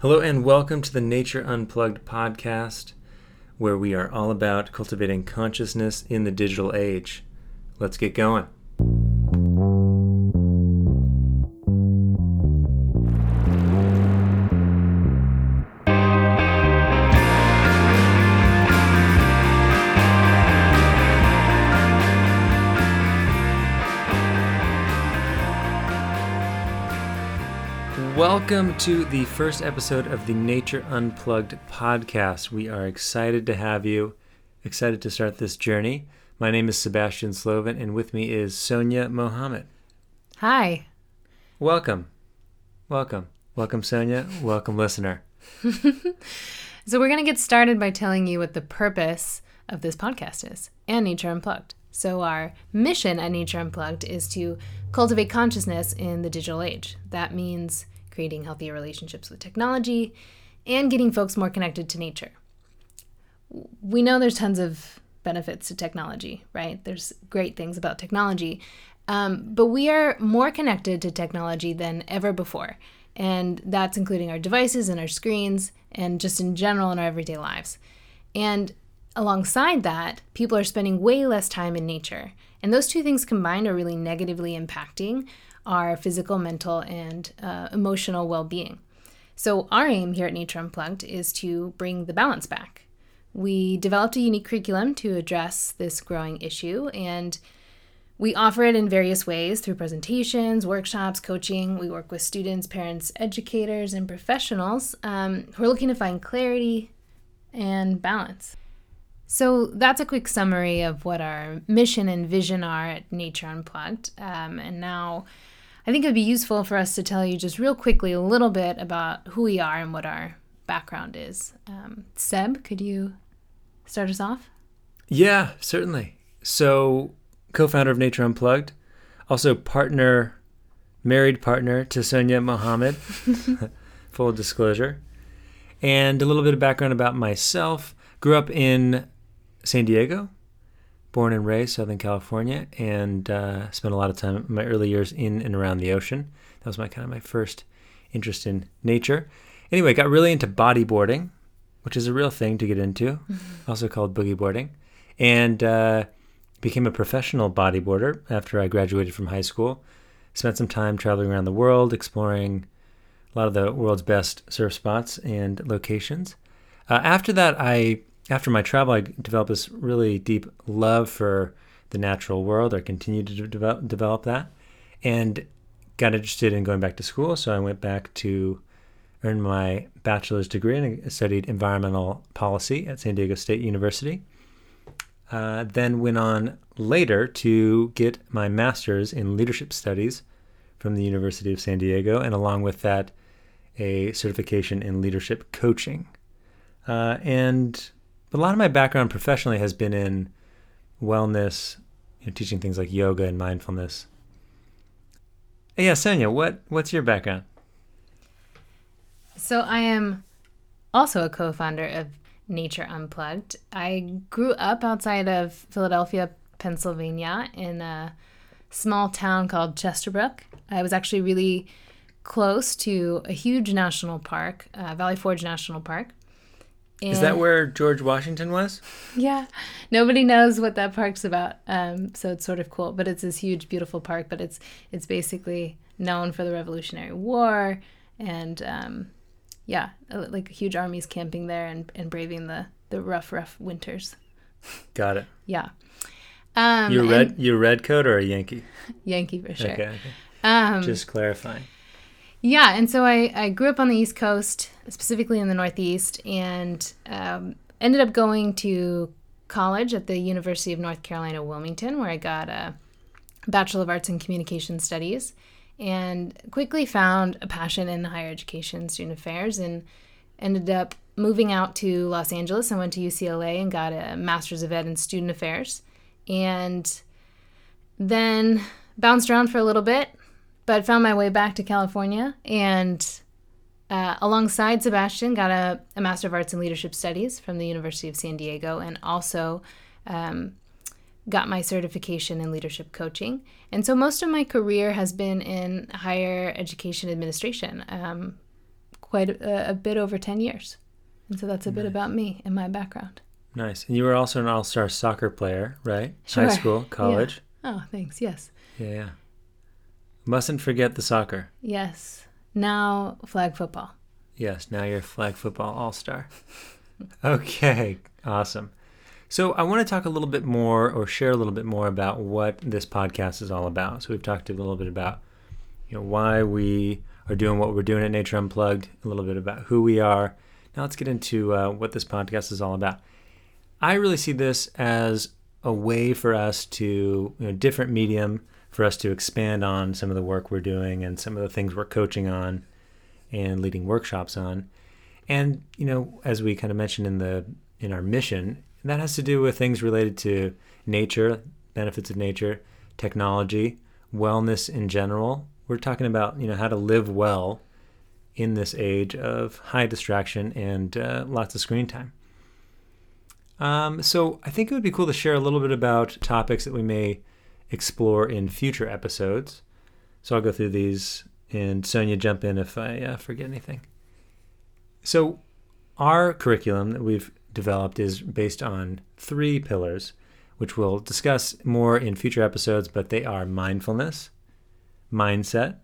Hello, and welcome to the Nature Unplugged podcast, where we are all about cultivating consciousness in the digital age. Let's get going. Welcome to the first episode of the Nature Unplugged podcast. We are excited to have you, excited to start this journey. My name is Sebastian Sloven, and with me is Sonia Mohammed. Hi. Welcome. Welcome. Welcome, Sonia. Welcome, listener. So, we're going to get started by telling you what the purpose of this podcast is and Nature Unplugged. So, our mission at Nature Unplugged is to cultivate consciousness in the digital age. That means creating healthier relationships with technology and getting folks more connected to nature. We know there's tons of benefits to technology, right? There's great things about technology, um, but we are more connected to technology than ever before. And that's including our devices and our screens and just in general in our everyday lives. And alongside that, people are spending way less time in nature. And those two things combined are really negatively impacting our physical, mental, and uh, emotional well being. So, our aim here at Nature Unplugged is to bring the balance back. We developed a unique curriculum to address this growing issue, and we offer it in various ways through presentations, workshops, coaching. We work with students, parents, educators, and professionals um, who are looking to find clarity and balance. So that's a quick summary of what our mission and vision are at Nature Unplugged. Um, and now I think it would be useful for us to tell you just real quickly a little bit about who we are and what our background is. Um, Seb, could you start us off? Yeah, certainly. So, co founder of Nature Unplugged, also partner, married partner to Sonia Mohammed, full disclosure. And a little bit of background about myself. Grew up in San Diego, born and raised Southern California, and uh, spent a lot of time my early years in and around the ocean. That was my kind of my first interest in nature. Anyway, got really into bodyboarding, which is a real thing to get into, mm-hmm. also called boogie boarding, and uh, became a professional bodyboarder after I graduated from high school. Spent some time traveling around the world, exploring a lot of the world's best surf spots and locations. Uh, after that, I after my travel, I developed this really deep love for the natural world. I continued to develop, develop that and got interested in going back to school. So I went back to earn my bachelor's degree and studied environmental policy at San Diego State University. Uh, then went on later to get my master's in leadership studies from the University of San Diego, and along with that, a certification in leadership coaching. Uh, and but a lot of my background professionally has been in wellness, you know, teaching things like yoga and mindfulness. Yeah, Sonia, what what's your background? So I am also a co-founder of Nature Unplugged. I grew up outside of Philadelphia, Pennsylvania, in a small town called Chesterbrook. I was actually really close to a huge national park, uh, Valley Forge National Park. And Is that where George Washington was? Yeah. Nobody knows what that park's about. Um, so it's sort of cool. But it's this huge, beautiful park, but it's it's basically known for the Revolutionary War and um, yeah, like huge armies camping there and, and braving the, the rough, rough winters. Got it. yeah. Um, you red you red coat or a Yankee? Yankee for sure. Okay. okay. Um, Just clarifying. Yeah, and so I, I grew up on the East Coast, specifically in the Northeast, and um, ended up going to college at the University of North Carolina, Wilmington, where I got a Bachelor of Arts in Communication Studies, and quickly found a passion in higher education, student affairs, and ended up moving out to Los Angeles. I went to UCLA and got a Master's of Ed in Student Affairs, and then bounced around for a little bit but found my way back to California and uh, alongside Sebastian got a, a, Master of Arts in Leadership Studies from the University of San Diego and also um, got my certification in leadership coaching. And so most of my career has been in higher education administration. Um, quite a, a bit over 10 years. And so that's a bit about me and my background. Nice. And you were also an all-star soccer player, right? Sure. High school, college. Oh, thanks. Yes. Yeah, yeah. Mustn't forget the soccer. Yes. Now, flag football. Yes, now you're flag football all-star. okay, awesome. So I want to talk a little bit more or share a little bit more about what this podcast is all about. So we've talked a little bit about you know why we are doing what we're doing at Nature Unplugged, a little bit about who we are. Now let's get into uh, what this podcast is all about. I really see this as a way for us to, you know, different medium for us to expand on some of the work we're doing and some of the things we're coaching on and leading workshops on. And, you know, as we kind of mentioned in the in our mission, that has to do with things related to nature, benefits of nature, technology, wellness in general. We're talking about, you know, how to live well in this age of high distraction and uh, lots of screen time. Um, so I think it would be cool to share a little bit about topics that we may explore in future episodes. So I'll go through these, and Sonia, jump in if I uh, forget anything. So our curriculum that we've developed is based on three pillars, which we'll discuss more in future episodes, but they are mindfulness, mindset,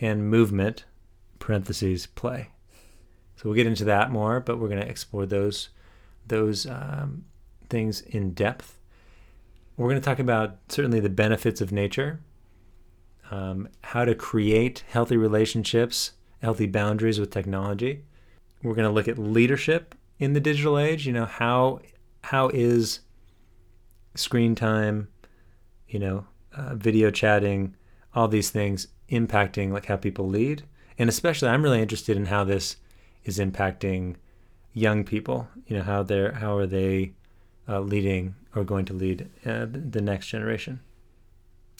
and movement, parentheses, play. So we'll get into that more, but we're going to explore those those um, things in depth. We're going to talk about certainly the benefits of nature, um, how to create healthy relationships, healthy boundaries with technology. We're going to look at leadership in the digital age. You know how how is screen time, you know, uh, video chatting, all these things impacting like how people lead, and especially I'm really interested in how this is impacting young people. You know how they're how are they uh, leading or going to lead uh, the next generation.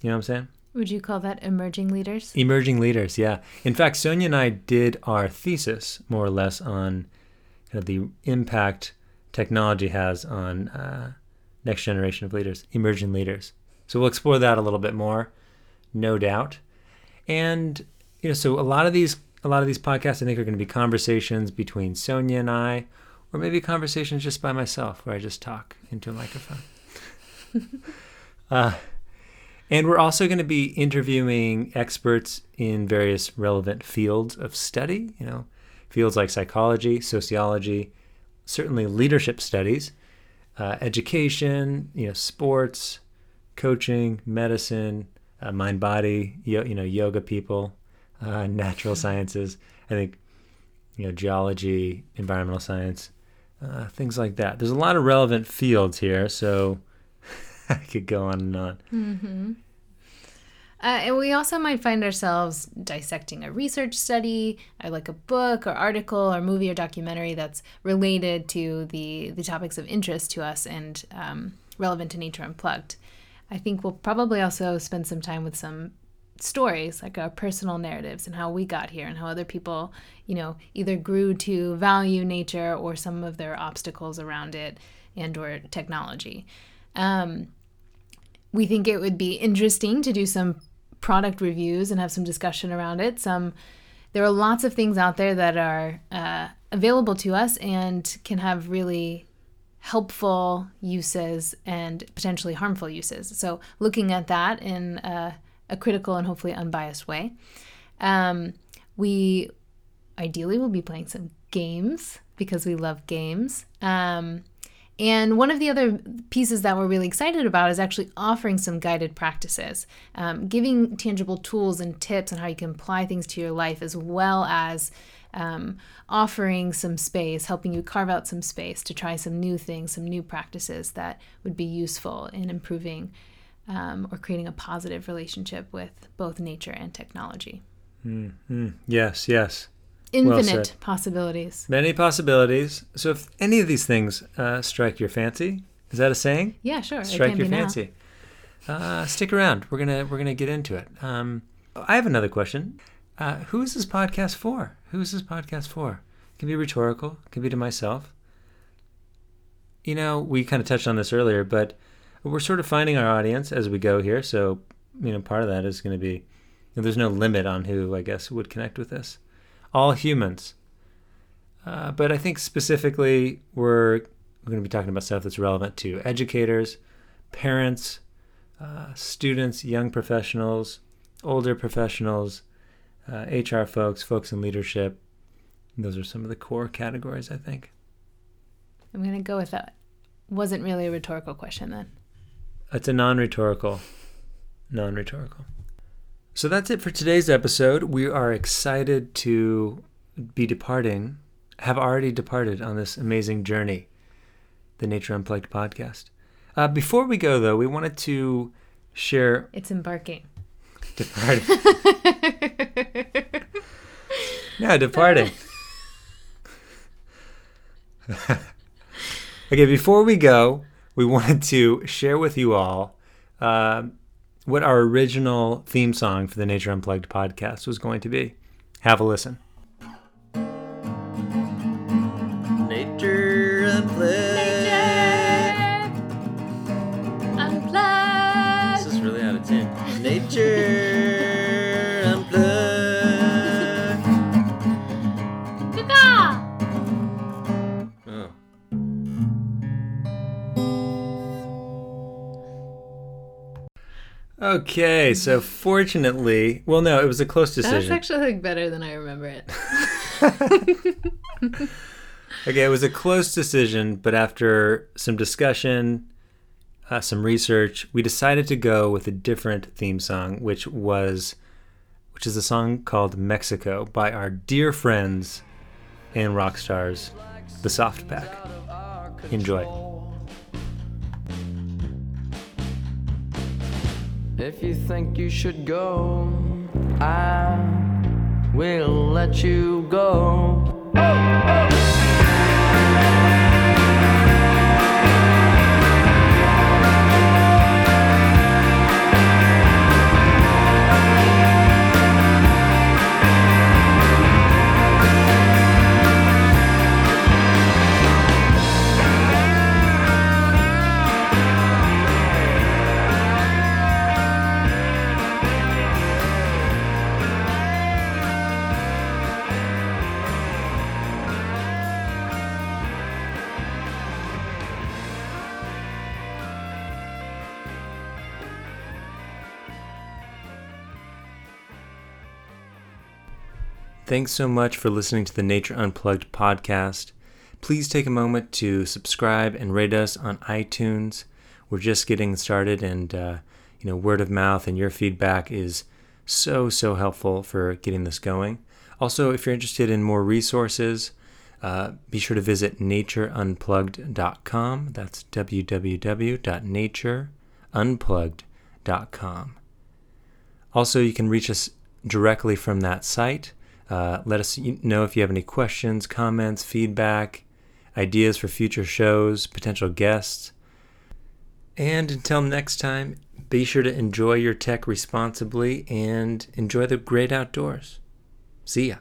You know what I'm saying? Would you call that emerging leaders? Emerging leaders, yeah. In fact, Sonia and I did our thesis more or less on kind of the impact technology has on uh, next generation of leaders, emerging leaders. So we'll explore that a little bit more, no doubt. And you know, so a lot of these a lot of these podcasts I think are going to be conversations between Sonia and I, or maybe conversations just by myself where I just talk into a microphone. uh, and we're also going to be interviewing experts in various relevant fields of study, you know, fields like psychology, sociology, certainly leadership studies, uh, education, you know, sports, coaching, medicine, uh, mind body, yo- you know, yoga people, uh, natural sciences. I think, you know, geology, environmental science, uh, things like that. There's a lot of relevant fields here, so I could go on and on. Mm-hmm. Uh, and we also might find ourselves dissecting a research study, uh, like a book or article or movie or documentary that's related to the, the topics of interest to us and um, relevant to Nature Unplugged. I think we'll probably also spend some time with some stories, like our personal narratives and how we got here and how other people, you know, either grew to value nature or some of their obstacles around it and or technology. Um, we think it would be interesting to do some product reviews and have some discussion around it. Some there are lots of things out there that are uh, available to us and can have really helpful uses and potentially harmful uses. So looking at that in a, a critical and hopefully unbiased way. Um, we ideally will be playing some games because we love games. Um, and one of the other pieces that we're really excited about is actually offering some guided practices, um, giving tangible tools and tips on how you can apply things to your life, as well as um, offering some space, helping you carve out some space to try some new things, some new practices that would be useful in improving um, or creating a positive relationship with both nature and technology. Mm-hmm. Yes, yes. Infinite well possibilities. Many possibilities. So, if any of these things uh, strike your fancy, is that a saying? Yeah, sure. Strike your fancy. Uh, stick around. We're gonna we're gonna get into it. Um, I have another question. Uh, who is this podcast for? Who is this podcast for? It can be rhetorical. It can be to myself. You know, we kind of touched on this earlier, but we're sort of finding our audience as we go here. So, you know, part of that is going to be you know, there's no limit on who I guess would connect with this all humans, Uh, but I think specifically we're, we're going to be talking about stuff that's relevant to educators, parents, uh, students, young professionals, older professionals, uh, HR folks, folks in leadership. Those are some of the core categories, I think. I'm going to go with that. Wasn't really a rhetorical question then. It's a non rhetorical. Non rhetorical. So that's it for today's episode. We are excited to be departing, have already departed on this amazing journey, the Nature Unplugged podcast. Uh, before we go, though, we wanted to share. It's embarking. Departing. yeah, departing. okay, before we go, we wanted to share with you all uh, what our original theme song for the Nature Unplugged podcast was going to be. Have a listen. Okay, so fortunately, well, no, it was a close decision. That's actually like better than I remember it. Okay, it was a close decision, but after some discussion, uh, some research, we decided to go with a different theme song, which was, which is a song called "Mexico" by our dear friends and rock stars, the Soft Pack. Enjoy. If you think you should go, I will let you go. Thanks so much for listening to the Nature Unplugged podcast. Please take a moment to subscribe and rate us on iTunes. We're just getting started, and uh, you know, word of mouth and your feedback is so so helpful for getting this going. Also, if you're interested in more resources, uh, be sure to visit natureunplugged.com. That's www.natureunplugged.com. Also, you can reach us directly from that site. Uh, let us know if you have any questions, comments, feedback, ideas for future shows, potential guests. And until next time, be sure to enjoy your tech responsibly and enjoy the great outdoors. See ya.